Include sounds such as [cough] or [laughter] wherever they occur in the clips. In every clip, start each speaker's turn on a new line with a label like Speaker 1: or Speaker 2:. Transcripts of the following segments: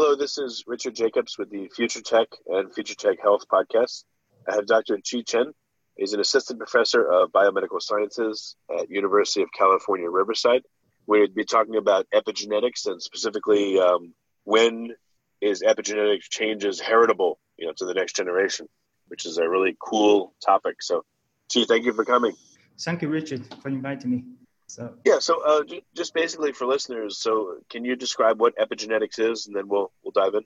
Speaker 1: Hello, this is Richard Jacobs with the Future Tech and Future Tech Health podcast. I have Dr. Qi Chen. He's an assistant professor of biomedical sciences at University of California, Riverside. We'd be talking about epigenetics and specifically um, when is epigenetic changes heritable, you know, to the next generation, which is a really cool topic. So, Qi, thank you for coming.
Speaker 2: Thank you, Richard, for inviting me.
Speaker 1: So yeah, so uh, j- just basically for listeners, so can you describe what epigenetics is, and then we'll we'll dive in.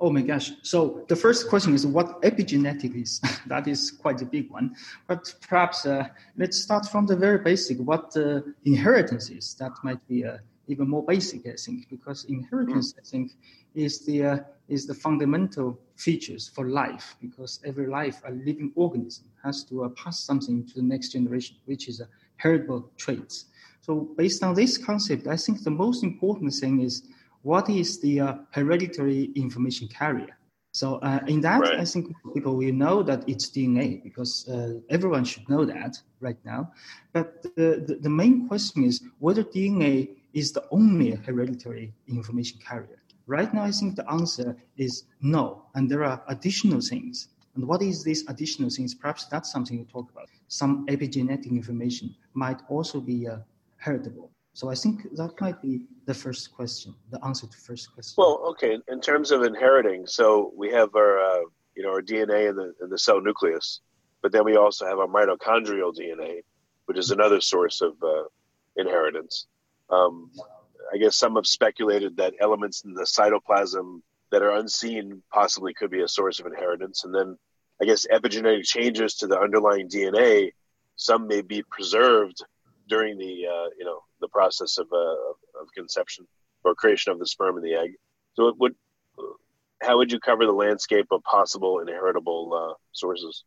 Speaker 2: Oh my gosh! So the first question is what epigenetics is. [laughs] that is quite a big one, but perhaps uh, let's start from the very basic. What uh, inheritance is? That might be uh, even more basic, I think, because inheritance, mm-hmm. I think, is the uh, is the fundamental features for life. Because every life, a living organism, has to uh, pass something to the next generation, which is a heritable traits. So based on this concept, I think the most important thing is what is the uh, hereditary information carrier. So uh, in that, right. I think people will know that it's DNA because uh, everyone should know that right now. But the, the, the, main question is whether DNA is the only hereditary information carrier. Right now, I think the answer is no, and there are additional things. And what is this additional things? Perhaps that's something to talk about. Some epigenetic information might also be uh, heritable. So I think that might be the first question, the answer to first question.
Speaker 1: Well, okay. In terms of inheriting, so we have our, uh, you know, our DNA in the in the cell nucleus, but then we also have our mitochondrial DNA, which is another source of uh, inheritance. Um, I guess some have speculated that elements in the cytoplasm that are unseen possibly could be a source of inheritance, and then I guess epigenetic changes to the underlying DNA, some may be preserved during the uh, you know the process of, uh, of conception or creation of the sperm and the egg. So, it would how would you cover the landscape of possible inheritable uh, sources?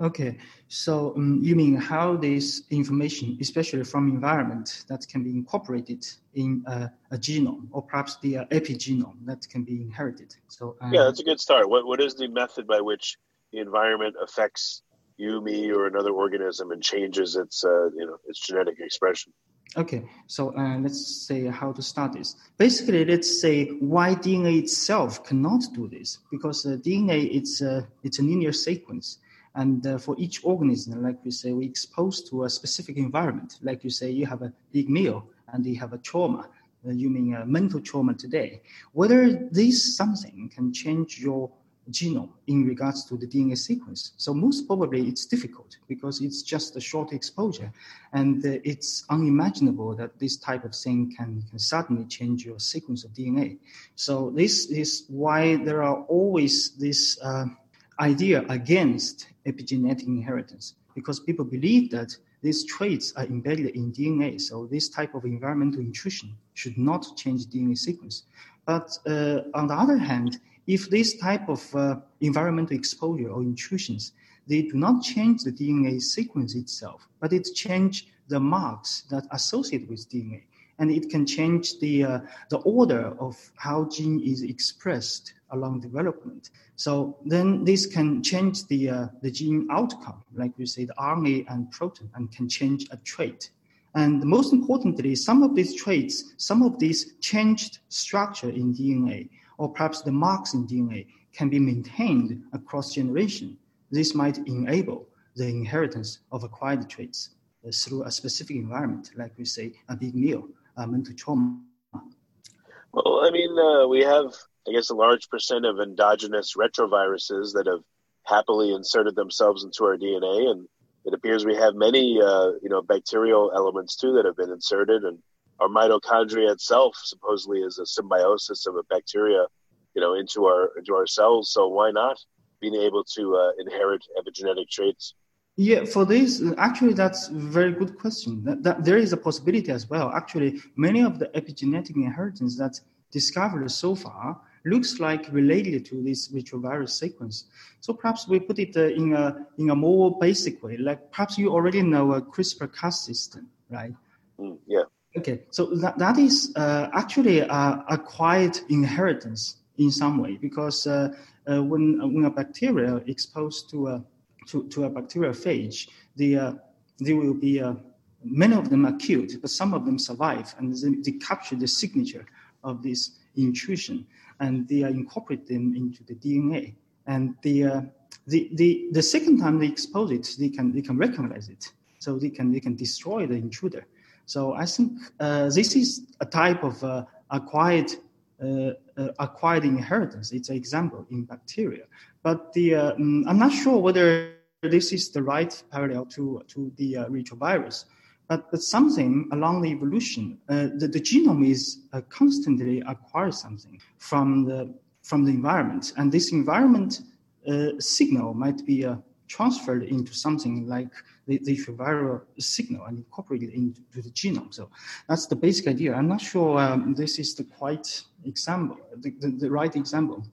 Speaker 2: Okay, so um, you mean how this information, especially from environment, that can be incorporated in uh, a genome or perhaps the uh, epigenome that can be inherited?
Speaker 1: So uh, yeah, that's a good start. What what is the method by which the environment affects you, me, or another organism and changes its uh, you know its genetic expression.
Speaker 2: Okay, so uh, let's say how to start this. Basically, let's say why DNA itself cannot do this because uh, DNA it's a it's a linear sequence, and uh, for each organism, like we say, we exposed to a specific environment. Like you say, you have a big meal and you have a trauma. Uh, you mean a mental trauma today. Whether this something can change your genome in regards to the DNA sequence. So most probably it's difficult because it's just a short exposure and uh, it's unimaginable that this type of thing can, can suddenly change your sequence of DNA. So this is why there are always this uh, idea against epigenetic inheritance because people believe that these traits are embedded in DNA. So this type of environmental intrusion should not change DNA sequence. But uh, on the other hand, if this type of uh, environmental exposure or intrusions, they do not change the DNA sequence itself, but it change the marks that associate with DNA. and it can change the uh, the order of how gene is expressed along development. So then this can change the uh, the gene outcome, like we say the RNA and protein, and can change a trait. And most importantly, some of these traits, some of these changed structure in DNA, or perhaps the marks in DNA, can be maintained across generation. This might enable the inheritance of acquired traits uh, through a specific environment, like we say a big meal, a mental trauma.
Speaker 1: Well, I mean, uh, we have, I guess, a large percent of endogenous retroviruses that have happily inserted themselves into our DNA, and it appears we have many, uh, you know, bacterial elements too that have been inserted, and our mitochondria itself supposedly is a symbiosis of a bacteria, you know, into our into our cells. So why not being able to uh, inherit epigenetic traits?
Speaker 2: Yeah, for this, actually, that's a very good question. That, that, there is a possibility as well. Actually, many of the epigenetic inheritance that's discovered so far looks like related to this retrovirus sequence. So perhaps we put it uh, in a in a more basic way. Like perhaps you already know a CRISPR-Cas system, right?
Speaker 1: Mm, yeah.
Speaker 2: Okay, so that, that is uh, actually a, quiet inheritance in some way because uh, uh when when a bacteria exposed to a to, to a bacteriophage, the, uh, there will be uh, many of them are killed, but some of them survive and they, they capture the signature of this intrusion and they incorporate them into the DNA. And the, uh, the, the, the second time they expose it, they can, they can recognize it. So they can, they can destroy the intruder. So I think uh, this is a type of uh, acquired uh, uh, acquired inheritance. It's an example in bacteria. But the, uh, mm, I'm not sure whether this is the right parallel to, to the uh, retrovirus. But, but something along the evolution, the, the genome is constantly acquire something from the, from the environment. And this environment signal might be uh, transferred into something like the, the retroviral signal and incorporated into the genome. So that's the basic idea. I'm not sure um, this is the quite example, the, the, the right example.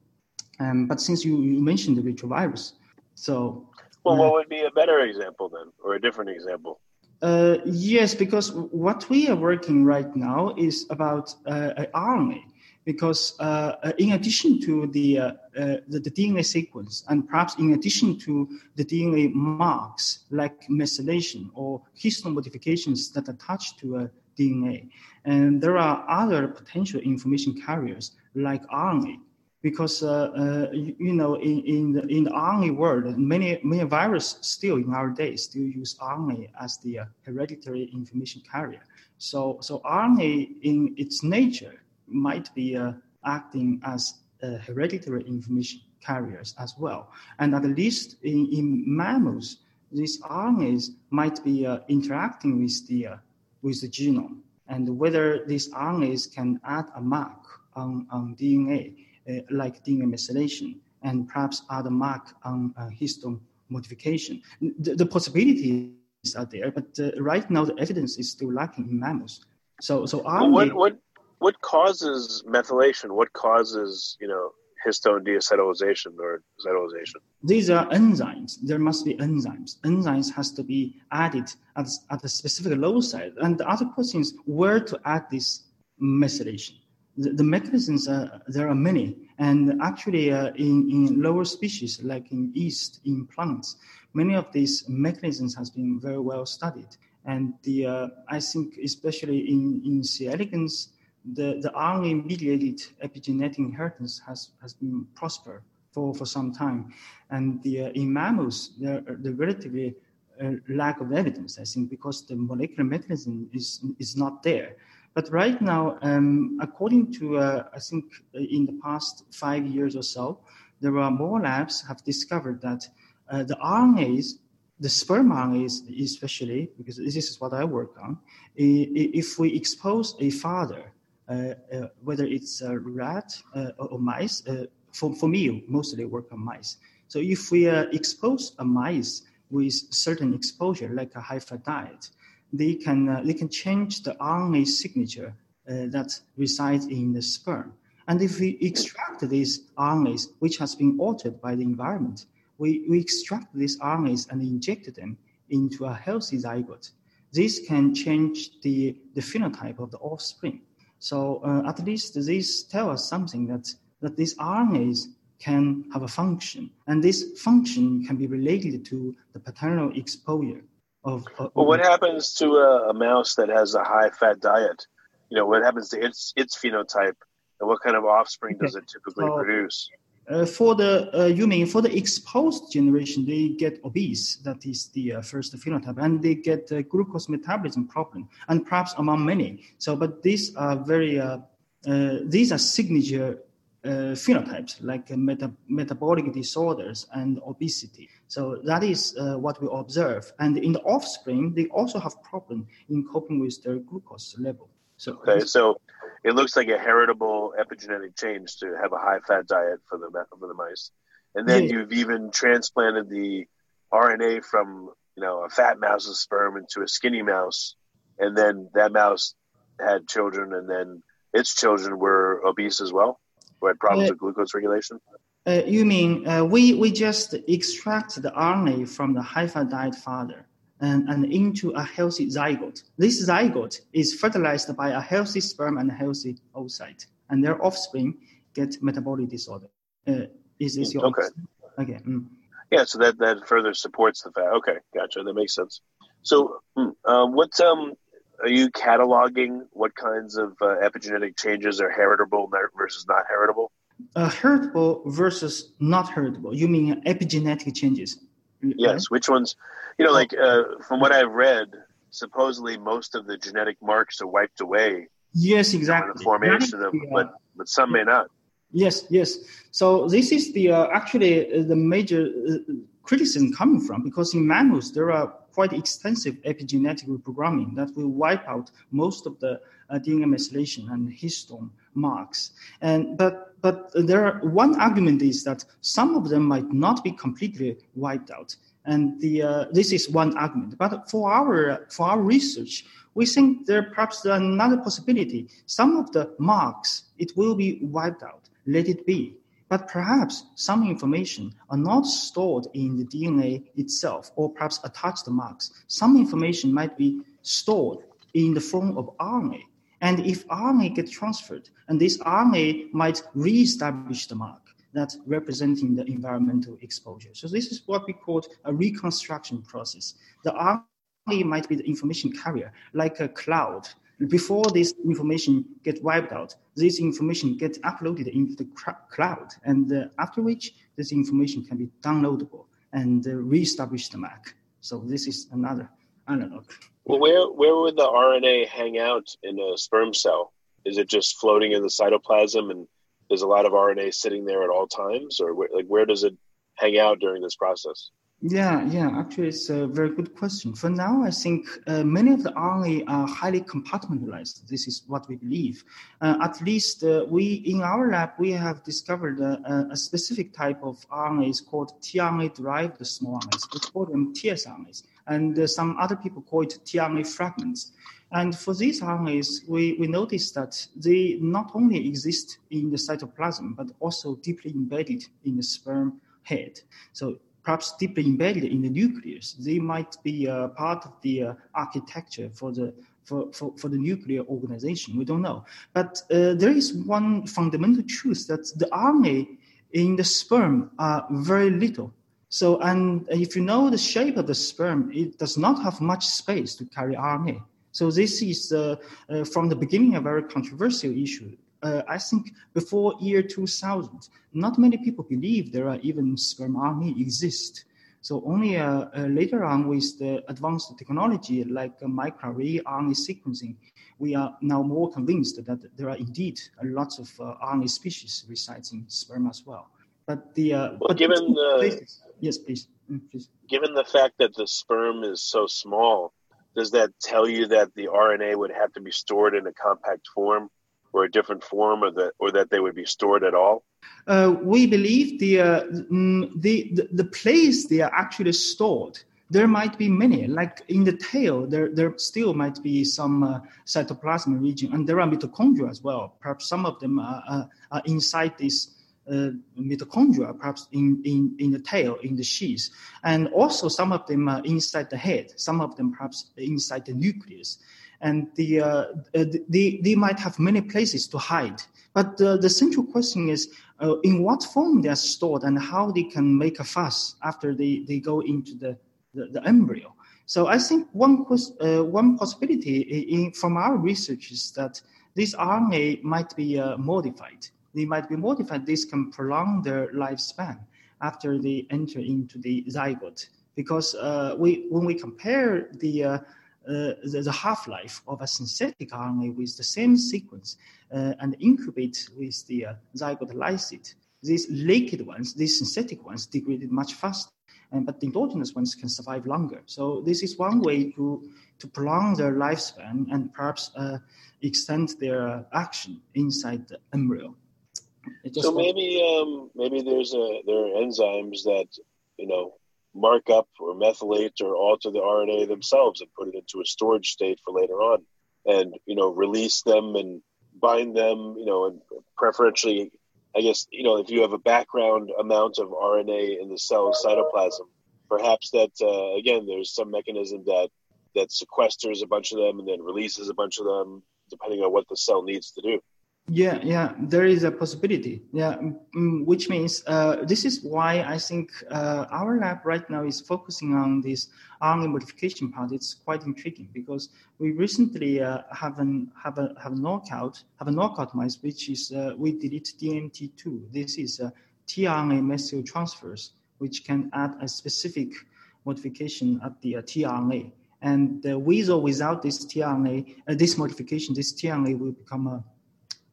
Speaker 2: Um, but since you, you mentioned the retrovirus, so
Speaker 1: well, what would be a better example then, or a different example?
Speaker 2: Uh, yes, because what we are working right now is about uh, RNA. Because uh, uh, in addition to the, uh, uh, the, the DNA sequence, and perhaps in addition to the DNA marks like methylation or histone modifications that attach to a DNA, and there are other potential information carriers like RNA because uh, uh, you, you, know in, in the in the RNA world, many many viruses still in our days still use RNA as the hereditary information carrier. So so RNA in its nature might be uh, acting as hereditary information carriers as well, and at least in, in mammals, these RNAs might be uh, interacting with the with the genome, and whether these RNAs can add a mark on, on DNA uh, like DNA methylation and perhaps other mark on uh, histone modification. The, the, possibilities are there, but uh, right now the evidence is still lacking in mammals. So, so
Speaker 1: well, what, what what causes methylation? What causes you know histone deacetylation or acetylation?
Speaker 2: These are enzymes. There must be enzymes. Enzymes has to be added at, at a specific loci. And the other question is where to add this methylation the, the mechanisms are, there are many and actually uh, in, in lower species like in yeast in plants many of these mechanisms has been very well studied and the uh, i think especially in, in c elegans the, the RNA mediated epigenetic inheritance has, has been prosper for, for some time. And the, uh, in mammals, there, the relatively uh, lack of evidence, I think, because the molecular mechanism is, is not there. But right now, um, according to, uh, I think uh, in the past five years or so, there are more labs have discovered that uh, the RNAs, the sperm RNAs especially, because this is what I work on, if we expose a father, whether it's a rat uh, or mice, for, for me, mostly work on mice. So if we expose a mice with certain exposure, like a high-fat diet, they can, uh, they can change the RNA signature uh, that resides in the sperm. And if we extract these RNAs, which has been altered by the environment, we, we extract these RNAs and inject them into a healthy zygote. this can change the, the phenotype of the offspring. So uh, at least this tells us something that, that these RNAs can have a function, and this function can be related to the paternal exposure of.
Speaker 1: of well, what happens to a, a mouse that has a high-fat diet? You know, what happens to its its phenotype, and what kind of offspring okay. does it typically so, produce?
Speaker 2: Uh, for the uh, you mean for the exposed generation, they get obese. That is the uh, first phenotype, and they get glucose metabolism problem, and perhaps among many. So, but these are very uh, uh, these are signature phenotypes like meta- metabolic disorders and obesity. So that is what we observe. And in the offspring, they also have problem in coping with their glucose level.
Speaker 1: So okay, so it looks like a heritable epigenetic change to have a high fat diet for the for the mice, and then yeah. you've even transplanted the RNA from you know a fat mouse's sperm into a skinny mouse, and then that mouse had children, and then its children were obese as well, who had problems uh, with glucose regulation.
Speaker 2: Uh, you mean uh, we we just extract the RNA from the high fat diet father? And, and into a healthy zygote. This zygote is fertilized by a healthy sperm and a healthy oocyte, and their offspring get metabolic disorder. Uh, is this your
Speaker 1: okay? Okay. Mm. Yeah, so that that further supports the fact. Okay, gotcha. That makes sense. So, mm, uh, what um, are you cataloging? What kinds of uh, epigenetic changes are heritable versus not heritable?
Speaker 2: Uh, heritable versus not heritable. You mean epigenetic changes?
Speaker 1: Yes. Which ones? You know, like uh, from what I've read, supposedly most of the genetic marks are wiped away.
Speaker 2: Yes, exactly.
Speaker 1: The formation of them, but but some may not.
Speaker 2: Yes, yes. So this is the uh, actually uh, the major uh, criticism coming from because in mammals there are quite extensive epigenetic reprogramming that will wipe out most of the uh, DNA methylation and histone marks. And but but there are, one argument is that some of them might not be completely wiped out, and the uh, this is one argument. But for our for our research, we think there perhaps another possibility. Some of the marks it will be wiped out. Let it be. But perhaps some information are not stored in the DNA itself, or perhaps attached marks. Some information might be stored in the form of RNA. And if RNA get transferred, and this RNA might reestablish the mark that's representing the environmental exposure. So this is what we call a reconstruction process. The RNA might be the information carrier, like a cloud. Before this information gets wiped out, this information gets uploaded into the cloud, and uh, after which this information can be downloadable and uh, reestablish the mark. So this is another analog.
Speaker 1: Well, where where would the RNA hang out in a sperm cell? Is it just floating in the cytoplasm, and there's a lot of RNA sitting there at all times, or where, like where does it hang out during this process?
Speaker 2: Yeah, yeah. Actually, it's a very good question. For now, I think uh, many of the RNA are highly compartmentalized. This is what we believe. Uh, at least uh, we, in our lab, we have discovered a, a specific type of RNAs called tRNA-derived small RNAs. We call them tsRNAs and uh, some other people call it tRNA fragments. And for these RNAs, we, we noticed that they not only exist in the cytoplasm, but also deeply embedded in the sperm head. So perhaps deeply embedded in the nucleus. They might be a part of the uh, architecture for the for, for, for the nuclear organization. We don't know. But uh, there is one fundamental truth that the RNA in the sperm are very little. So, and if you know the shape of the sperm, it does not have much space to carry RNA. So this is uh, uh, from the beginning a very controversial issue. Uh, I think before year 2000, not many people believe there are even sperm RNA exist. So only uh, uh, later on with the advanced technology like uh, microarray RNA sequencing, we are now more convinced that there are indeed lots of RNA species resides in sperm as well. But the
Speaker 1: well, given the
Speaker 2: Yes, please. Mm, please.
Speaker 1: Given the fact that the sperm is so small, does that tell you that the RNA would have to be stored in a compact form or a different form, or that or that they would be stored at all?
Speaker 2: Uh, we believe the, uh, mm, the, the the place they are actually stored. There might be many, like in the tail, there, there still might be some uh, cytoplasmic region, and there are mitochondria as well. Perhaps some of them are, are inside this uh, mitochondria, perhaps in, in, in the tail, in the sheath. And also some of them are inside the head, some of them perhaps inside the nucleus. And the, uh, they, they might have many places to hide. But the central question is uh, in what form they are stored and how they can make a fuss after they, they go into the, the, the embryo. So I think one, uh, one possibility in, from our research is that this RNA might be uh, modified. They might be modified. This can prolong their lifespan after they enter into the zygote. Because uh, we, when we compare the, uh, uh, the, the half-life of a synthetic RNA with the same sequence uh, and incubate with the zygote lysate, these liquid ones, these synthetic ones, degraded much faster and, but the endogenous ones can survive longer. So this is one way to, to prolong their lifespan and perhaps uh, extend their action inside the embryo.
Speaker 1: So maybe um, maybe there's a there are enzymes that you know mark up or methylate or alter the RNA themselves and put it into a storage state for later on, and you know release them and bind them, you know, and preferentially I guess you know if you have a background amount of RNA in the cell cytoplasm, perhaps that uh, again there's some mechanism that that sequesters a bunch of them and then releases a bunch of them depending on what the cell needs to do.
Speaker 2: Yeah, yeah, there is a possibility. Yeah, which means uh, this is why I think uh, our lab right now is focusing on this RNA modification part. It's quite intriguing because we recently uh, have an have a have a knockout have a knockout mice which is uh, we delete DNMT2. This is a tRNA methyl transfers which can add a specific modification at the uh, tRNA. And uh, with or without this tRNA, this modification, this tRNA will become a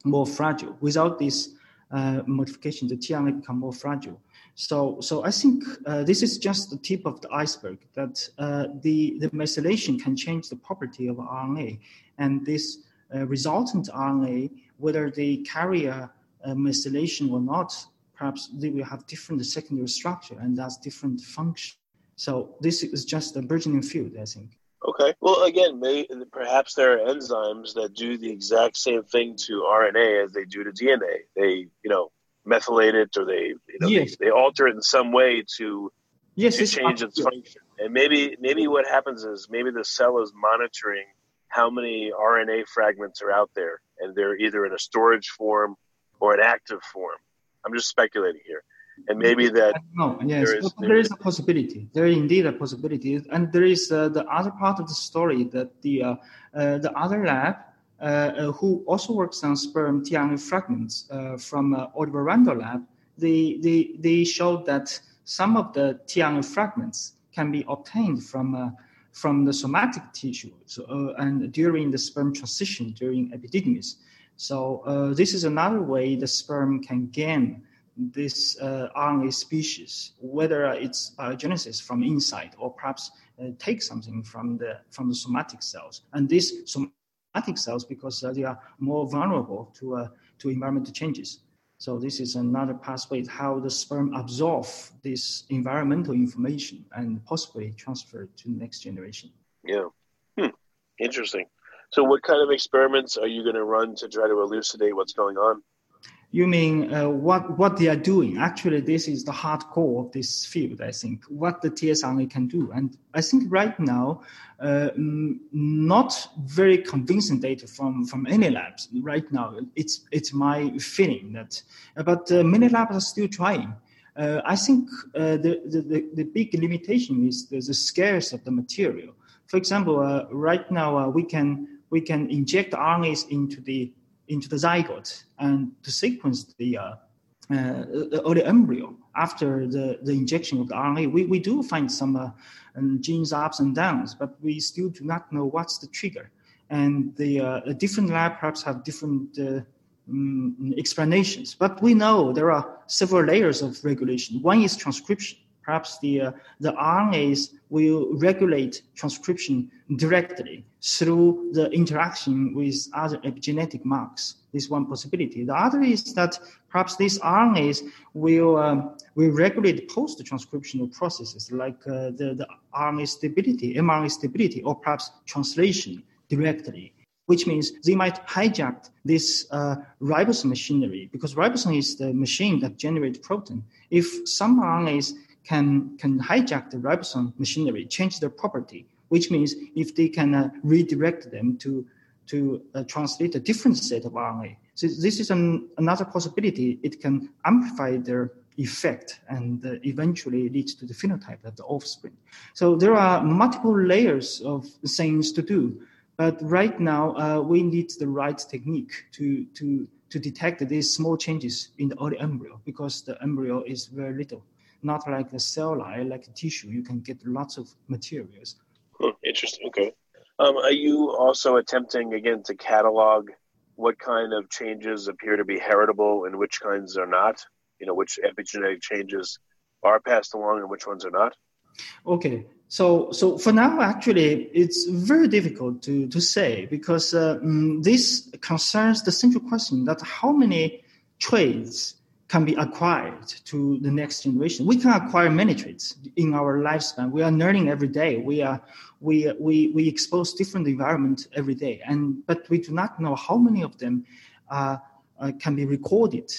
Speaker 2: more fragile. Without this uh, modification, the tRNA become more fragile. So, so I think uh, this is just the tip of the iceberg. That uh, the the methylation can change the property of RNA, and this uh, resultant RNA, whether they carry a, a, methylation or not, perhaps they will have different secondary structure and that's different function. So this is just a burgeoning field, I think.
Speaker 1: Okay. Well, again, may, perhaps there are enzymes that do the exact same thing to RNA as they do to DNA. They, you know, methylate it or they, you know, yes. they, they, alter it in some way to, yes, to change its function. And maybe, maybe what happens is maybe the cell is monitoring how many RNA fragments are out there, and they're either in a storage form or an active form. I'm just speculating here and maybe that
Speaker 2: no yes there is, there is a possibility. There is indeed a possibility. And there is uh, the other part of the story that the uh, uh, the other lab uh, uh, who also works on sperm tRNA fragments uh, from uh, Oliver Rando lab they, they they showed that some of the tRNA fragments can be obtained from from the somatic tissue so, and during the sperm transition during epididymis. So this is another way the sperm can gain this uh, RNA species, whether it's biogenesis from inside or perhaps uh, take something from the from the somatic cells. And these somatic cells, because uh, they are more vulnerable to uh, to environmental changes. So this is another pathway how the sperm absorb this environmental information and possibly transfer to the next generation.
Speaker 1: Yeah, hmm. interesting. So, what kind of experiments are you going to run to try to elucidate what's going on?
Speaker 2: You mean uh, what what they are doing? Actually, this is the hardcore of this field. I think what the tsRNA can do, and I think right now, uh, not very convincing data from from any labs right now. It's it's my feeling that, but uh, many labs are still trying. Uh, I think uh, the, the the big limitation is the, the scarce of the material. For example, uh, right now we can we can inject RNAs into the into the zygote and to sequence the uh, uh, early embryo after the, the injection of the RNA. We, we do find some uh, genes ups and downs, but we still do not know what's the trigger. And the uh, different lab perhaps have different um, explanations, but we know there are several layers of regulation. One is transcription perhaps the, uh, the RNAs will regulate transcription directly through the interaction with other epigenetic marks. This is one possibility. The other is that perhaps these RNAs will, um, will regulate post-transcriptional processes like uh, the, the RNA stability, mRNA stability, or perhaps translation directly. which means they might hijack this uh, ribosome machinery because ribosome is the machine that generates protein. If some RNAs can, can hijack the ribosome machinery, change their property, which means if they can uh, redirect them to, to uh, translate a different set of RNA. So this is an, another possibility. It can amplify their effect and uh, eventually leads to the phenotype of the offspring. So there are multiple layers of things to do. But right now, uh, we need the right technique to, to, to detect these small changes in the early embryo because the embryo is very little. Not like a cell line, like tissue, you can get lots of materials.
Speaker 1: Hmm, interesting. Okay. Um, are you also attempting again to catalog what kind of changes appear to be heritable and which kinds are not? You know, which epigenetic changes are passed along and which ones are not?
Speaker 2: Okay, so so for now, actually, it's very difficult to to say because uh, um, this concerns the central question that how many traits can be acquired to the next generation. We can acquire many traits in our lifespan. We are learning every day. We are we we we expose different environment every day, and but we do not know how many of them uh, uh, can be recorded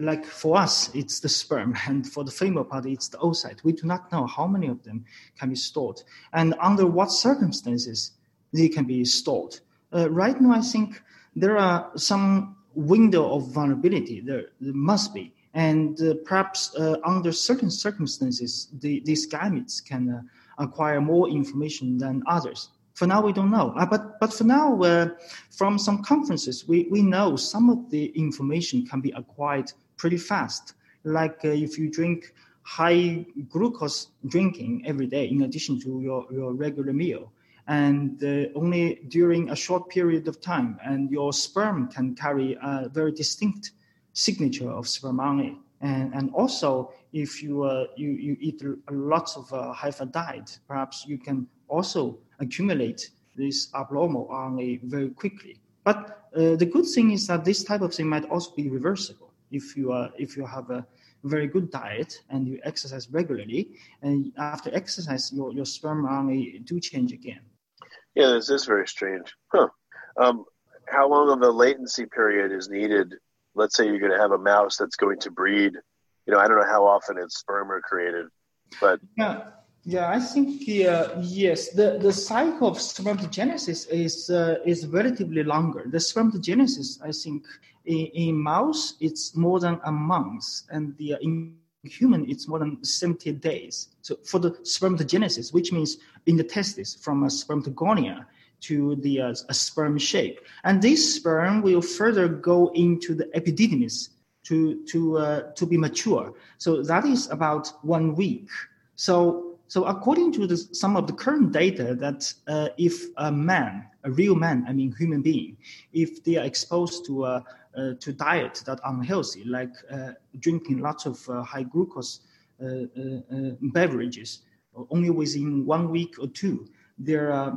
Speaker 2: like for us, it's the sperm, [laughs] and for the female part, it's the oocyte. We do not know how many of them can be stored and under what circumstances they can be stored. Uh, right now, I think there are some window of vulnerability. There, there must be, and uh, perhaps uh, under certain circumstances, the, these gametes can uh, acquire more information than others. For now, we don't know. Uh, but, but for now, uh, from some conferences, we, we know some of the information can be acquired pretty fast. Like uh, if you drink high glucose drinking every day in addition to your, your regular meal, and uh, only during a short period of time, and your sperm can carry a very distinct signature of sperm RNA. And, and also, if you, uh, you, you eat lots of uh, high fat diet, perhaps you can also accumulate this abnormal RNA very quickly. But uh, the good thing is that this type of thing might also be reversible if you are if you have a very good diet and you exercise regularly, and after exercise, your, your sperm RNA do change again.
Speaker 1: Yeah, this is very strange. Huh. Um, how long of a latency period is needed? Let's say you're going to have a mouse that's going to breed. You know, I don't know how often its sperm are created, but
Speaker 2: yeah, yeah, I think uh, yes, the, the cycle of spermatogenesis is uh, is relatively longer. The spermatogenesis, I think, in, in mouse it's more than a month, and the uh, in human it's more than 70 days. So for the spermatogenesis, which means in the testis from a spermatogonia to the uh, sperm shape, and this sperm will further go into the epididymis to to uh, to be mature. So that is about one week. So so according to the, some of the current data, that uh, if a man, a real man, I mean human being, if they are exposed to a uh, to diet that unhealthy, like uh, drinking lots of uh, high glucose uh, uh, beverages, only within one week or two, their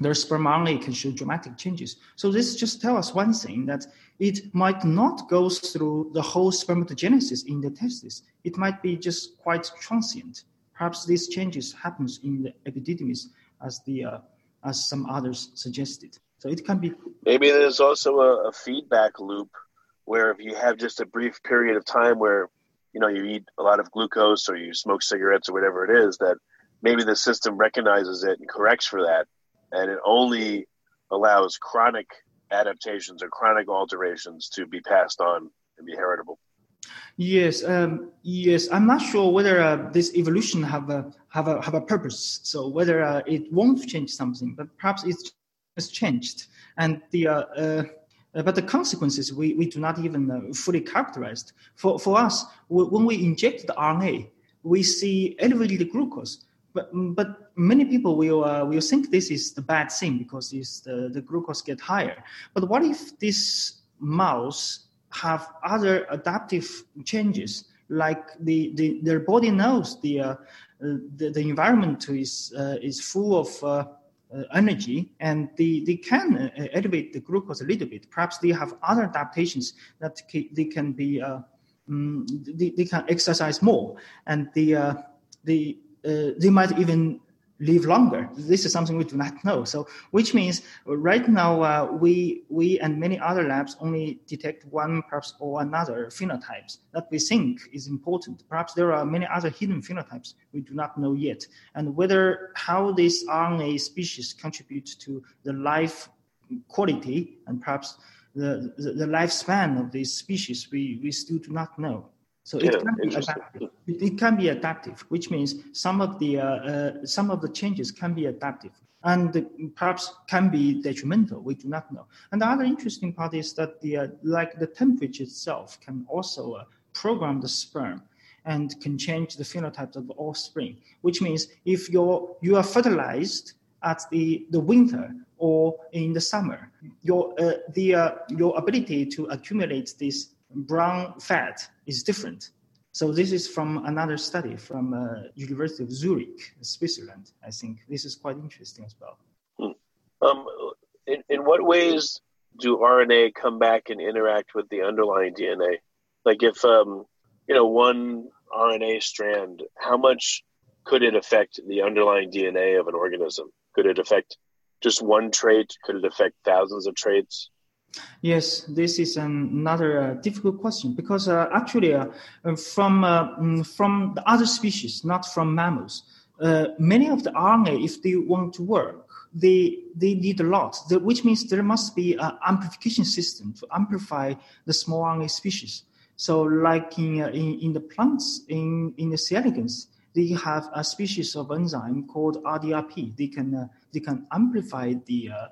Speaker 2: their sperm RNA can show dramatic changes. So this just tells us one thing that it might not go through the whole spermatogenesis in the testis. It might be just quite transient. Perhaps these changes happens in the epididymis as the uh, as some others suggested. So it can be.
Speaker 1: Maybe there's also a, a, feedback loop where if you have just a brief period of time where you know you eat a lot of glucose or you smoke cigarettes or whatever it is, that maybe the system recognizes it and corrects for that, and it only allows chronic adaptations or chronic alterations to be passed on and be heritable.
Speaker 2: Yes, um, yes. I'm not sure whether uh, this evolution have a have a have a purpose. So whether uh, it won't change something, but perhaps it's just changed, and the uh, uh but the consequences we, we do not even uh, fully characterized. For for us, when we inject the RNA, we see elevated glucose. But, but many people will uh, will think this is the bad thing because the, the glucose get higher. But what if this mouse have other adaptive changes like the, the their body knows the uh, the, the environment is uh, is full of uh, uh energy and they, they can uh, elevate the glucose a little bit. Perhaps they have other adaptations that they can be um, they, they can exercise more. And they they they might even live longer. This is something we do not know. So, which means right now uh, we we and many other labs only detect one perhaps or another phenotypes that we think is important. Perhaps there are many other hidden phenotypes we do not know yet, and whether how this RNA species contributes to the life quality and perhaps the, the, the lifespan of these species we, we still do not know. So it, yeah, can be adaptive. It, it, can be adaptive, which means some of the uh, uh, some of the changes can be adaptive and perhaps can be detrimental. We do not know. And the other interesting part is that the uh, like the temperature itself can also uh, program the sperm and can change the phenotype of the offspring. Which means if you're you are fertilized at the, the winter or in the summer, your uh, the uh, your ability to accumulate this brown fat is different. So this is from another study from uh, University of Zurich, Switzerland. I think this is quite interesting as well.
Speaker 1: Hmm. Um, in, in what ways do RNA come back and interact with the underlying DNA? Like if um, you know one RNA strand, how much could it affect the underlying DNA of an organism? Could it affect just one trait? Could it affect thousands of traits?
Speaker 2: Yes, this is another uh, difficult question because uh, actually, uh, uh from uh, mm, from the other species, not from mammals, uh, many of the RNA, if they want to work, they they need a lot, which means there must be an amplification system to amplify the small RNA species. So, like in in, in the plants, in in the C. elegans, they have a species of enzyme called RDRP. They can they can amplify the uh,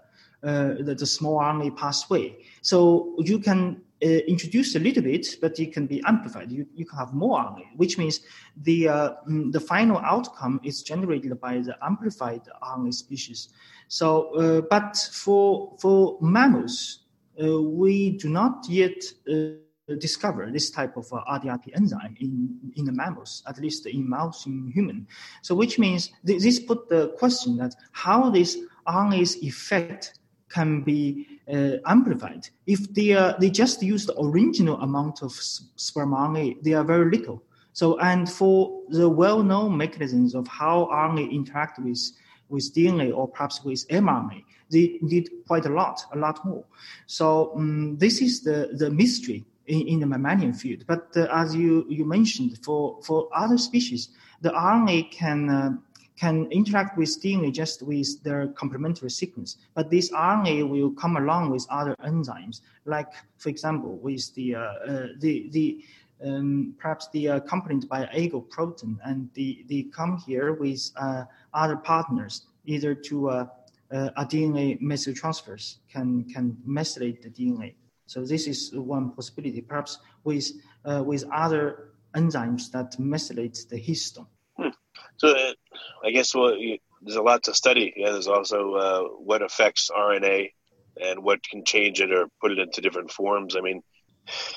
Speaker 2: the, the, small RNA pathway. So you can uh, introduce a little bit, but it can be amplified. You, you can have more RNA, which means the, uh, mm, the final outcome is generated by the amplified RNA species. So, uh, but for, for mammals, uh, we do not yet discover this type of uh, RDRP enzyme in, in the mammals, at least in mouse, in human. So which means th- this put the question that how this RNA's effect can be uh, amplified. If they are, they just use the original amount of sperm RNA, they are very little. So, and for the well-known mechanisms of how RNA interact with with DNA or perhaps with mRNA, they need quite a lot, a lot more. So um, this is the the mystery in, in the mammalian field. But uh, as you you mentioned, for for other species, the RNA can uh, can interact with DNA just with their complementary sequence. But this RNA will come along with other enzymes, like, for example, with the, uh, uh, the, the um, perhaps the uh, accompanied by AGO protein, and they, they come here with uh, other partners, either to uh, uh, a DNA methyltransfers can, can methylate the DNA. So this is one possibility, perhaps with, with other enzymes that methylate the histone.
Speaker 1: So I guess well, there's a lot to study. Yeah, there's also uh, what affects RNA and what can change it or put it into different forms. I mean,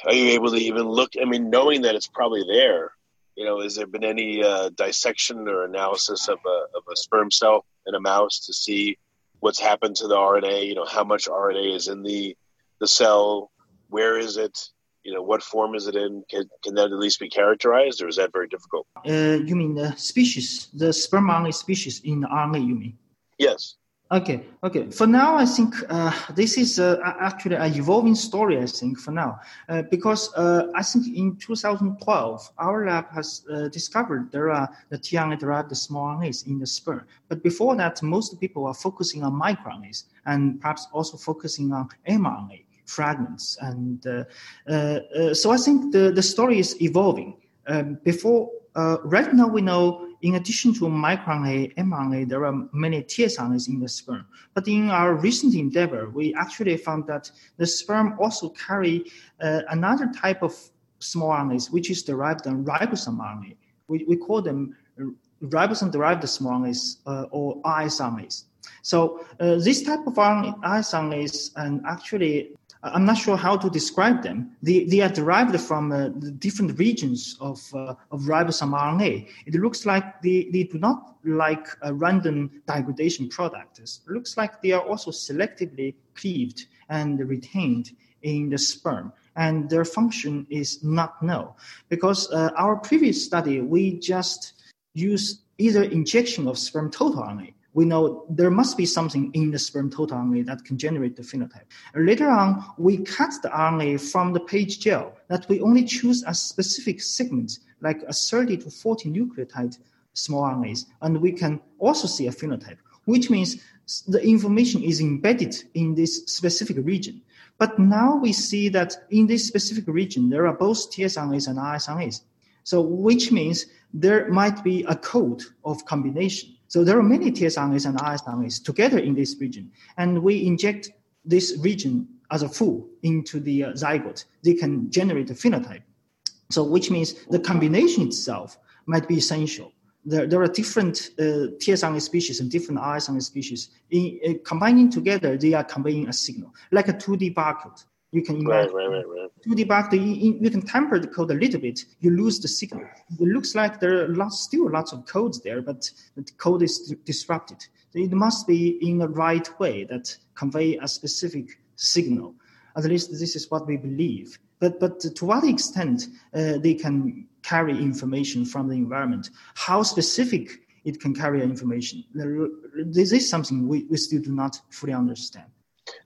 Speaker 1: are you able to even look? I mean, knowing that it's probably there, you know, has there been any uh, dissection or analysis of a, of a sperm cell in a mouse to see what's happened to the RNA? You know, how much RNA is in the the cell? Where is it? You know what form is it in? Can, can that at least be characterized or is that very difficult?
Speaker 2: Uh, you mean the species the sperm RNA species in the rna you mean?
Speaker 1: Yes.
Speaker 2: Okay okay. For now i think uh, this is uh, actually an evolving story i think for now. Uh, because uh, i think in 2012 our lab has uh, discovered there are the tRNA derived small RNAs in the sperm. But before that most people are focusing on microRNAs and perhaps also focusing on mRNA fragments. And uh, uh, uh, so I think the, the story is evolving. Um, before, right now we know in addition to microRNA, mRNA, there are many tsRNAs in the sperm. But in our recent endeavor, we actually found that the sperm also carry uh, another type of small RNAs, which is derived from ribosome RNA. We, we call them ribosome-derived small RNAs uh, or RSRNAs. So uh, this type of RSRNAs and actually I'm not sure how to describe them. They, they are derived from uh, different regions of, uh, of ribosome RNA. It looks like they, they do not like a random degradation product. It looks like they are also selectively cleaved and retained in the sperm. And their function is not known. Because uh, our previous study, we just use either injection of sperm total RNA. We know there must be something in the sperm total RNA that can generate the phenotype. Later on, we cut the RNA from the page gel that we only choose a specific segment, like a 30 to 40 nucleotide small RNAs, and we can also see a phenotype, which means the information is embedded in this specific region. But now we see that in this specific region, there are both tsRNAs and rsRNAs. So which means there might be a code of combination. So there are many tsRNAs and rsRNAs together in this region, and we inject this region as a full into the uh, zygote. They can generate a phenotype. So which means the combination itself might be essential there, there are different uh, tsRNA species and different rsRNA species. In, uh, combining together, they are conveying a signal, like a 2D barcode. You can imagine right, right, right, 2D barcode, you, you, can tamper the code a little bit, you lose the signal. It looks like there are lots, still lots of codes there, but the code is disrupted. It must be in the right way that convey a specific signal. At least this is what we believe. But, but to what extent uh, they can carry information from the environment, how specific it can carry information. This is something we, we still do not fully understand.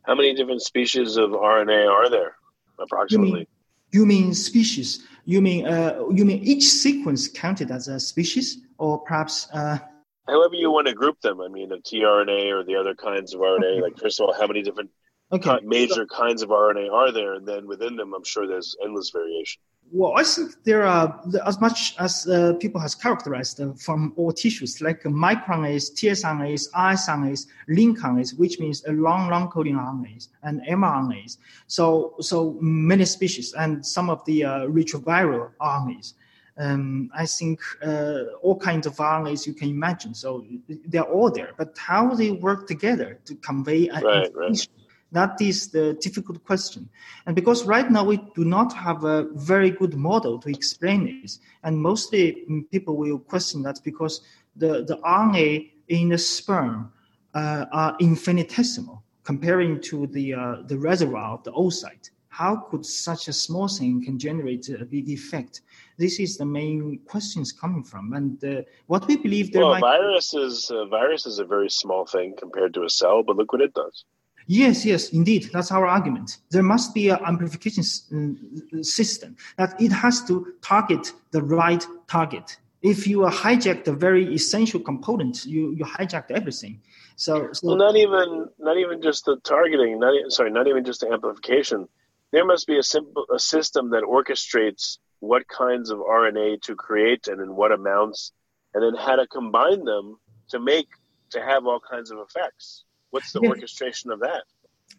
Speaker 1: How many different species of RNA are there, approximately?
Speaker 2: You mean, you mean species? You mean uh, you mean each sequence counted as a species, or perhaps? Uh,
Speaker 1: However you want to group them. I mean, a tRNA or the other kinds of RNA. Like first of all, how many different okay. major kinds of RNA are there, and then within them, I'm sure there's endless variation.
Speaker 2: Well, I think there are as much as uh, people has characterized uh, from all tissues, like microRNAs, tsRNAs, rsRNAs, link RNAs, which means long, long coding RNAs and mRNAs. So, so many species and some of the uh, retroviral RNAs. Um, I think uh, all kinds of RNAs you can imagine. So they're all there, but how they work together to convey right, information. Right that is the difficult question. And because right now we do not have a very good model to explain this, and mostly people will question that because the, the RNA in the sperm uh, are infinitesimal comparing to the, uh, the reservoir of the oocyte. How could such a small thing can generate a big effect? This is the main questions coming from, and uh, what we believe there.
Speaker 1: Well,
Speaker 2: might
Speaker 1: virus is a virus is a very small thing compared to a cell, but look what it does.
Speaker 2: Yes, yes, indeed. That's our argument. There must be an amplification uh, system that it has to target the right target. If you hijack the very essential component, you, you hijacked everything. So, so
Speaker 1: well, not even not even just the targeting. Not sorry, not even just the amplification. There must be a simple a system that orchestrates what kinds of RNA to create and in what amounts, and then how to combine them to make to have all kinds of effects. What's the yes. orchestration of that?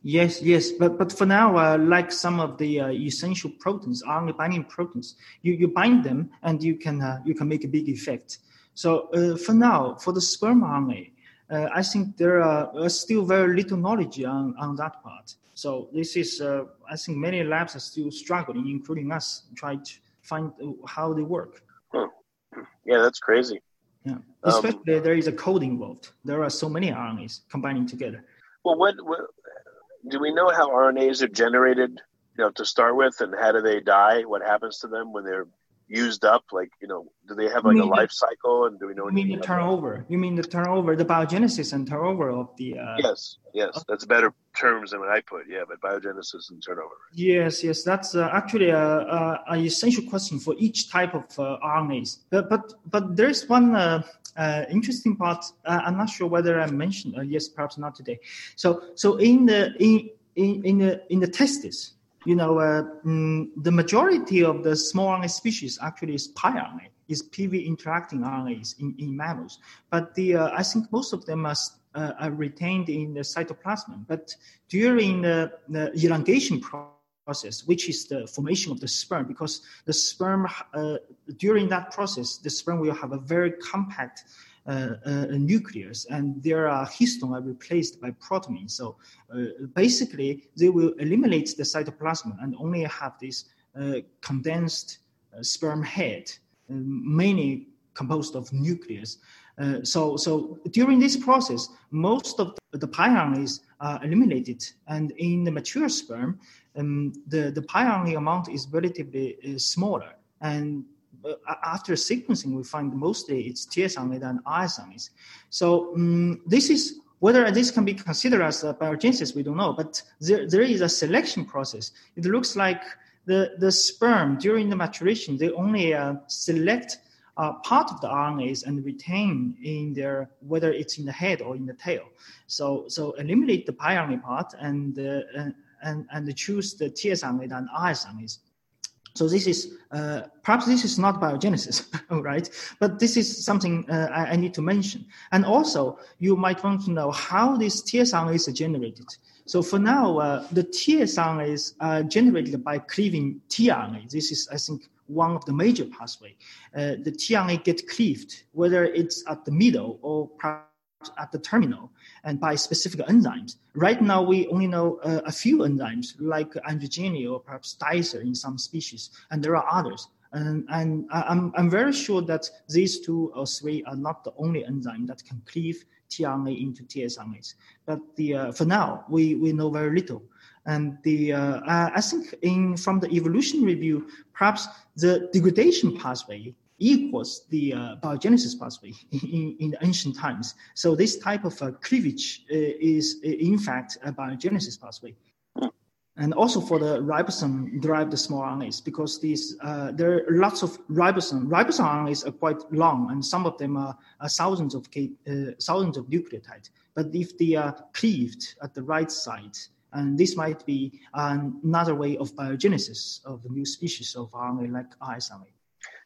Speaker 2: Yes, yes, but but for now, uh, like some of the uh, essential proteins, RNA binding proteins, you, you bind them and you can uh, you can make a big effect. So uh, for now, for the sperm RNA, uh, I think there are uh, still very little knowledge on, on that part. So this is I think many labs are still struggling, including us, trying to find how they work.
Speaker 1: Hmm. Yeah, that's crazy.
Speaker 2: Yeah, um, especially um, there is a code involved. There are so many RNAs combining together.
Speaker 1: Well, what, what do we know how RNAs are generated? You know, to start with, and how do they die? What happens to them when they're used up? Like, you know, do they have like a life cycle? And do we know?
Speaker 2: You mean the turnover? You mean the turnover, the biogenesis and turnover of the? Uh,
Speaker 1: yes, yes, that's better terms than what I put. Yeah, but biogenesis and turnover.
Speaker 2: Yes, yes, that's uh, actually a, a, a, essential question for each type of uh, RNAs. But but but there's one. Uh, uh, interesting part. Uh, I'm not sure whether I mentioned. yes, perhaps not today. So so in the in in, in the in the testes, you know, uh, mm, the majority of the small RNA species actually is pi RNA, is PIWI interacting RNAs in, in mammals. But the uh, I think most of them are, uh, are retained in the cytoplasm. But during the, the elongation process, which is the formation of the sperm, because the sperm uh, during that process, the sperm will have a very compact nucleus, and their uh, histone are replaced by protamine. So basically, they will eliminate the cytoplasm and only have this condensed sperm head, mainly composed of nucleus. Uh, so, so during this process, most of the, pi RNAs are eliminated, and in the mature sperm, um, the the pi amount is relatively uh, smaller, and uh, after sequencing, we find mostly it's TS-RNA than RS-RNAs. So um, this is whether this can be considered as a biogenesis, we don't know. But there, there is a selection process. It looks like the, the sperm during the maturation, they only uh, select uh, part of the RNAs and retain in their whether it's in the head or in the tail. So so eliminate the piRNA part and uh, and and choose the TS-RNA and RS-RNAs. So this is uh, perhaps this is not biogenesis, [laughs] right? But this is something uh, I, I, need to mention. And also, you might want to know how these TS-RNAs are generated. So for now, uh, the TS-RNAs are generated by cleaving tRNA. This is, I think, one of the major pathway. Uh, the tRNA get cleaved, whether it's at the middle or perhaps at the terminal and by specific enzymes. Right now, we only know uh, a few enzymes like angiogenin or perhaps dicer in some species, and there are others. And, and I'm, I'm very sure that these two or three are not the only enzyme that can cleave tRNA into TS-RNAs. But the, uh, for now, we, we know very little. And the, uh, I think in, from the evolutionary view, perhaps the degradation pathway equals the uh, biogenesis pathway in, in ancient times. So this type of uh, cleavage uh, is uh, in fact a biogenesis pathway. And also for the ribosome-derived small RNAs, because these uh, there are lots of ribosome. Ribosome RNAs are quite long, and some of them are, are thousands of uh, thousands of nucleotides. But if they are cleaved at the right site, and this might be another way of biogenesis of a new species of RNA like RSRNA.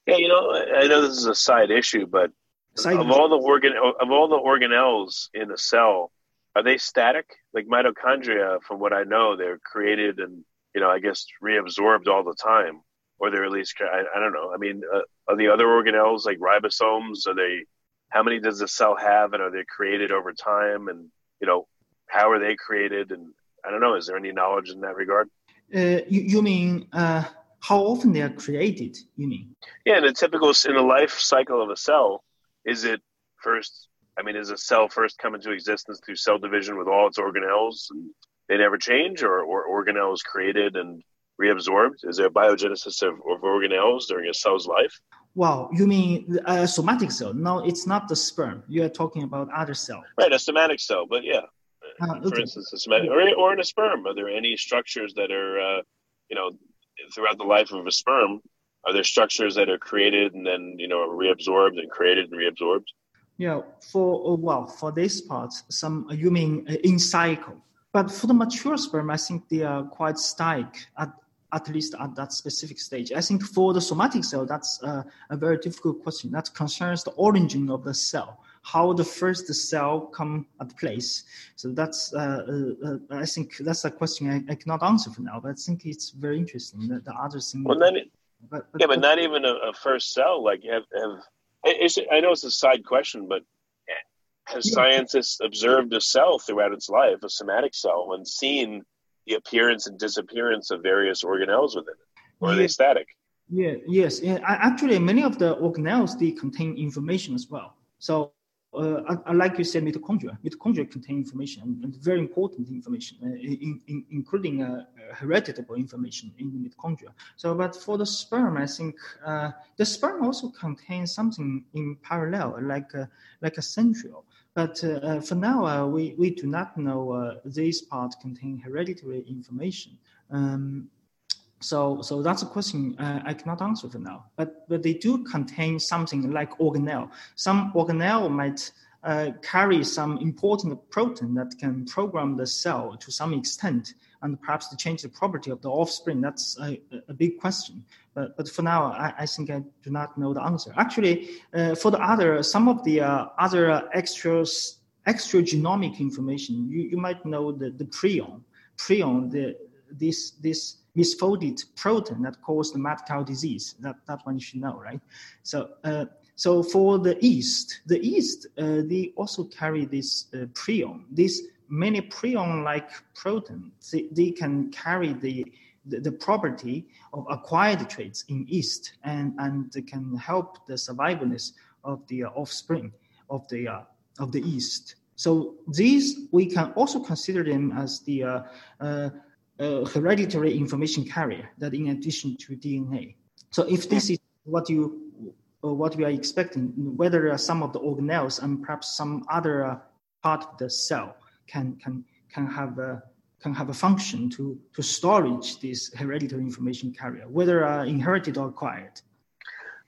Speaker 1: Yeah, you know, I know this is a side issue, but side of all the organ of all the organelles in a cell, are they static? Like mitochondria, from what I know, they're created and you know, I guess reabsorbed all the time, or they're at least I, I don't know. I mean, uh, are the other organelles like ribosomes? Are they? How many does the cell have, and are they created over time? And you know, how are they created? And I don't know. Is there any knowledge in that regard?
Speaker 2: Uh, you, you mean uh, how often they are created, you mean?
Speaker 1: Yeah, in a typical in the life cycle of a cell, is it first? I mean, is a cell first come into existence through cell division with all its organelles, and they never change, or, or organelles created and reabsorbed? Is there biogenesis of, of organelles during a cell's life?
Speaker 2: Wow, you mean a somatic cell? No, it's not the sperm. You are talking about other cell.
Speaker 1: Right, a somatic cell, but yeah. Uh, okay. For instance, a somatic, or, or in a sperm, are there any structures that are, uh, you know, throughout the life of a sperm, are there structures that are created and then you know reabsorbed and created and reabsorbed?
Speaker 2: Yeah, for uh, well, for this part, some uh, you mean uh, in cycle, but for the mature sperm, I think they are quite static at at least at that specific stage. I think for the somatic cell, that's a very difficult question. That concerns the origin of the cell how the first cell come at place. So that's uh, uh, uh, I think that's a question I, I, cannot answer for now, but I think it's very interesting. The, the other thing.
Speaker 1: Well, then, but, but, yeah, but not even a, a, first cell. Like have, have I know it's a side question, but has yeah. scientists observed a cell throughout its life, a somatic cell, and seen the appearance and disappearance of various organelles within it, or yeah. are they static?
Speaker 2: Yeah, yes. Yeah, actually, many of the organelles they contain information as well. So uh, like you said, mitochondria. Mitochondria contain information and, very important information, uh, in, in, including uh, hereditable information in the mitochondria. So, but for the sperm, I think uh, the sperm also contains something in parallel, like like a centriole. But uh, for now, uh, we, we do not know this part contain hereditary information. Um, so, so that's a question uh, I cannot answer for now. But, but they do contain something like organelle. Some organelle might uh, carry some important protein that can program the cell to some extent and perhaps to change the property of the offspring. That's a, a big question. But, but for now, I, I, think I do not know the answer. Actually, uh, for the other, some of the uh, other extras, extra genomic information, you, you might know the, the prion. Prion, the, this, this misfolded protein that caused the mad cow disease. That, that one you should know, right? So, uh, so for the yeast, the yeast, uh, they also carry this uh, prion. These many prion-like proteins, they, they can carry the, the, property of acquired traits in yeast and, and can help the survivalness of the uh, offspring of the, uh, of the yeast. So these, we can also consider them as the uh, hereditary information carrier that in addition to DNA. So if this is what you uh, what we are expecting, whether some of the organelles and perhaps some other uh, part of the cell can can can have a can have a function to to storage this hereditary information carrier, whether uh, inherited or acquired.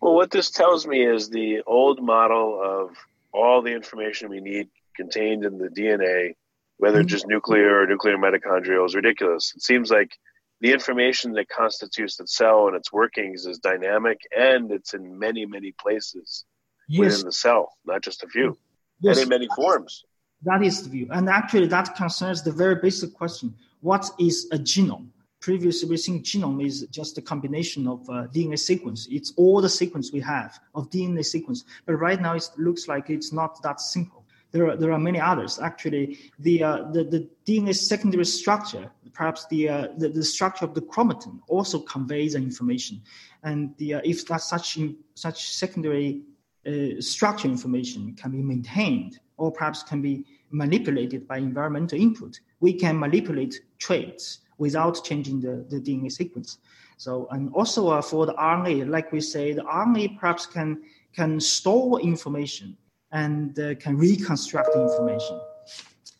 Speaker 1: Well, what this tells me is the old model of all the information we need contained in the DNA, whether mm-hmm. just nuclear or nuclear mitochondrial, is ridiculous. It seems like the information that constitutes the cell and its workings is dynamic and it's in many, many places yes. within the cell, not just a few, yes. and in many forms.
Speaker 2: That is the view. And actually, that concerns the very basic question what is a genome? Previously, we think genome is just a combination of uh, DNA sequence. It's all the sequence we have of DNA sequence. But right now, it looks like it's not that simple. There are, there are many others. Actually, the, uh, the, the DNA secondary structure, perhaps the, uh, the, the, structure of the chromatin also conveys information. And the, uh, if that such, such secondary uh, structure information can be maintained or perhaps can be manipulated by environmental input, we can manipulate traits without changing the, the DNA sequence. So, and also uh, for the RNA, like we say, the RNA perhaps can, can store information and uh, can reconstruct the information.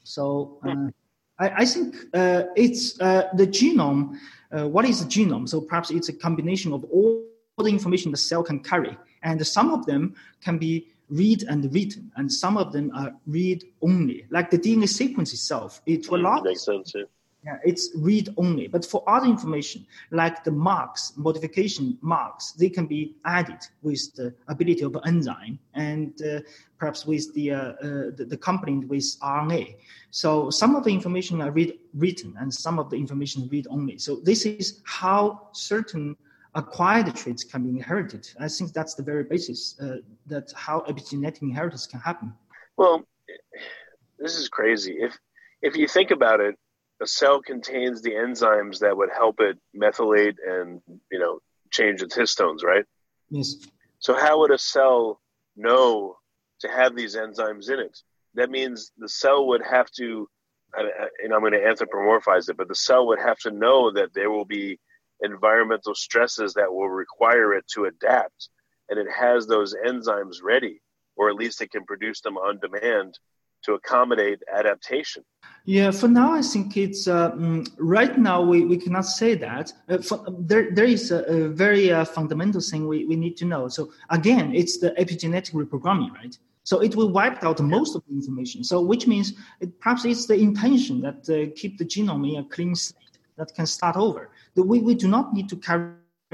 Speaker 2: So, uh, I, I, think uh, it's uh, the genome. Uh, what is the genome? So, perhaps it's a combination of all the information the cell can carry, and some of them can be read and written, and some of them are read only. Like the DNA sequence itself, it will not.
Speaker 1: Makes sense. Yeah.
Speaker 2: Yeah, it's read only. But for other information, like the marks, modification marks, they can be added with the ability of enzyme and uh, perhaps with the, uh, uh, the, the company with RNA. So some of the information are read written and some of the information read only. So this is how certain acquired traits can be inherited. I think that's the very basis uh, that how epigenetic inheritance can happen.
Speaker 1: Well, this is crazy. If if you think about it, a cell contains the enzymes that would help it methylate and you know change its histones, right?
Speaker 2: Yes.
Speaker 1: So how would a cell know to have these enzymes in it? That means the cell would have to, and I'm going to anthropomorphize it, but the cell would have to know that there will be environmental stresses that will require it to adapt. And it has those enzymes ready, or at least it can produce them on demand to accommodate adaptation.
Speaker 2: Yeah, for now, I think it's uh, mm, right now we, we cannot say that. Uh, for, there, there is a, a very uh, fundamental thing we, we need to know. So, again, it's the epigenetic reprogramming, right? So, it will wipe out most of the information. So, which means it, perhaps it's the intention that uh, keep the genome in a clean state that can start over the, we, we do not need to carry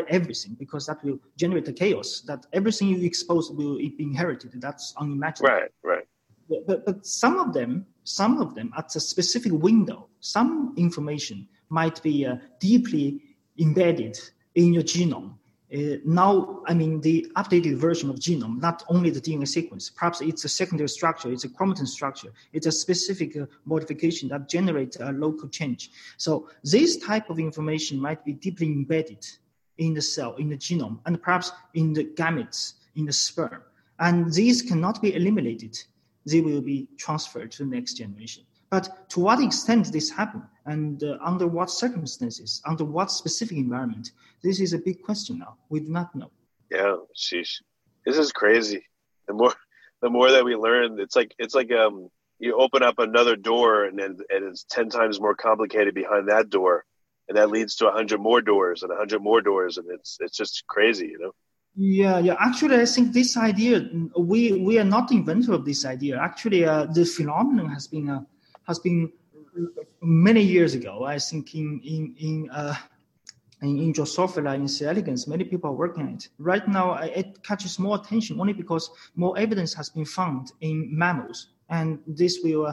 Speaker 2: everything because that will generate the chaos that everything you expose will be inherited that's unimaginable
Speaker 1: right right
Speaker 2: but, but, some of them some of them at a specific window some information might be uh, deeply embedded in your genome uh, now, I mean, the updated version of genome, not only the DNA sequence, perhaps it's a secondary structure, it's a chromatin structure, it's a specific uh, modification that generates a local change. So this type of information might be deeply embedded in the cell, in the genome, and perhaps in the gametes, in the sperm. And these cannot be eliminated. They will be transferred to the next generation. But to what extent this happen and uh, under what circumstances, under what specific environment, this is a big question now. We do not know.
Speaker 1: Yeah, sheesh. This is crazy. The more the more that we learn, it's like it's like um you open up another door and then and it's ten times more complicated behind that door. And that leads to a hundred more doors and a hundred more doors and it's it's just crazy, you know.
Speaker 2: Yeah, yeah. Actually, I think this idea we we are not inventor of this idea. Actually, uh, the phenomenon has been uh, has been many years ago. I think in in in uh, in, Drosophila, in C. elegans, many people are working on it. Right now, it catches more attention only because more evidence has been found in mammals, and this will uh,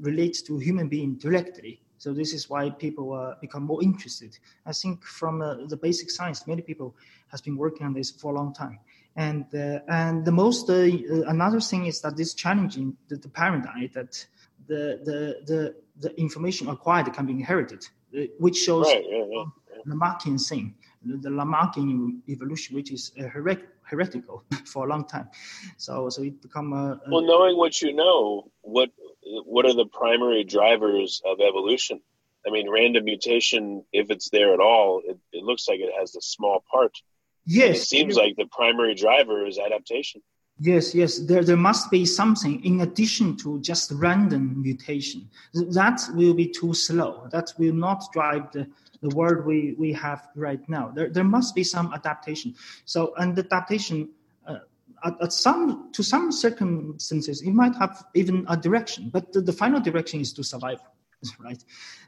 Speaker 2: relate to human being directly. So this is why people uh, become more interested. I think from uh, the basic science, many people has been working on this for a long time. And uh, and the most uh, another thing is that this challenging the, the paradigm that the, the, the, the information acquired can be inherited, uh, which shows right, yeah, yeah, yeah. Lamarckian thing, the, the Lamarckian evolution, which is uh, heret- heretical [laughs] for a long time. So, so it become a, a,
Speaker 1: well. Knowing what you know, what what are the primary drivers of evolution? I mean, random mutation, if it's there at all, it, it looks like it has a small part
Speaker 2: Yes.
Speaker 1: It seems like the primary driver is adaptation.
Speaker 2: Yes, yes. There, there must be something in addition to just random mutation. That will be too slow. That will not drive the, the world we, we have right now. There, there must be some adaptation. So, and adaptation, at, at, some to some circumstances, it might have even a direction, but the, the final direction is to survive. [laughs] right?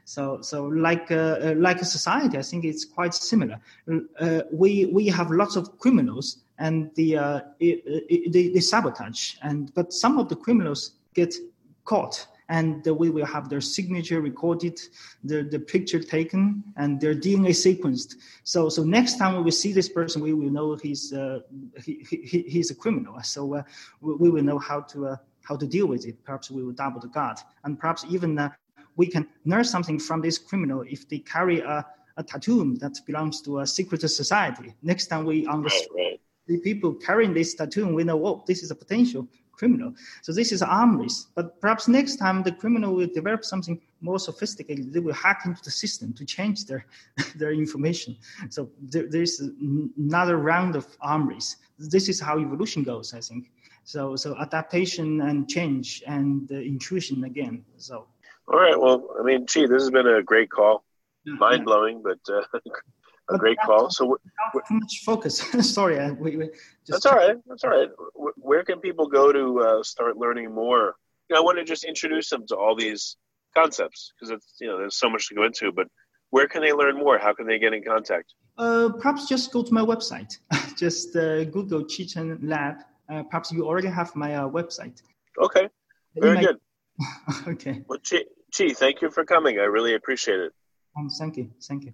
Speaker 2: So, so like uh, uh, like a society, I think it's quite similar. Uh, we we have lots of criminals, and the uh, they, they sabotage, and but some of the criminals get caught, and we will have their signature recorded, their the picture taken, and their DNA sequenced. So, so next time we see this person, we will know he's uh, he, he, he's a criminal. So uh, we, we, will know how to. Uh, how to deal with it. Perhaps we will double the guard, and perhaps even uh, we can learn something from this criminal if they carry a, a tattoo that belongs to a secret society. Next time we understand right, right. the people carrying this tattoo, we know, oh, this is a potential criminal. So this is arm race. But perhaps next time the criminal will develop something more sophisticated. They will hack into the system to change their [laughs] their information. So there, there's another round of arm race. This is how evolution goes, I think. So so adaptation and change and uh, intrusion again. So
Speaker 1: all right. Well, I mean, gee, this has been a great call. Mind blowing, but uh, [laughs] a but great call. So,
Speaker 2: too much focus. [laughs] Sorry, we, we
Speaker 1: that's all right. That's all right. Where can people go to uh, start learning more? You know, I want to just introduce them to all these concepts because it's you know there's so much to go into. But where can they learn more? How can they get in contact?
Speaker 2: Uh, perhaps just go to my website. [laughs] just uh, Google Qi Chen Lab. Uh, perhaps you already have my uh, website.
Speaker 1: Okay. Very good. [laughs]
Speaker 2: okay.
Speaker 1: Well, Qi, Qi, thank you for coming. I really appreciate it.
Speaker 2: Um, thank you. Thank you.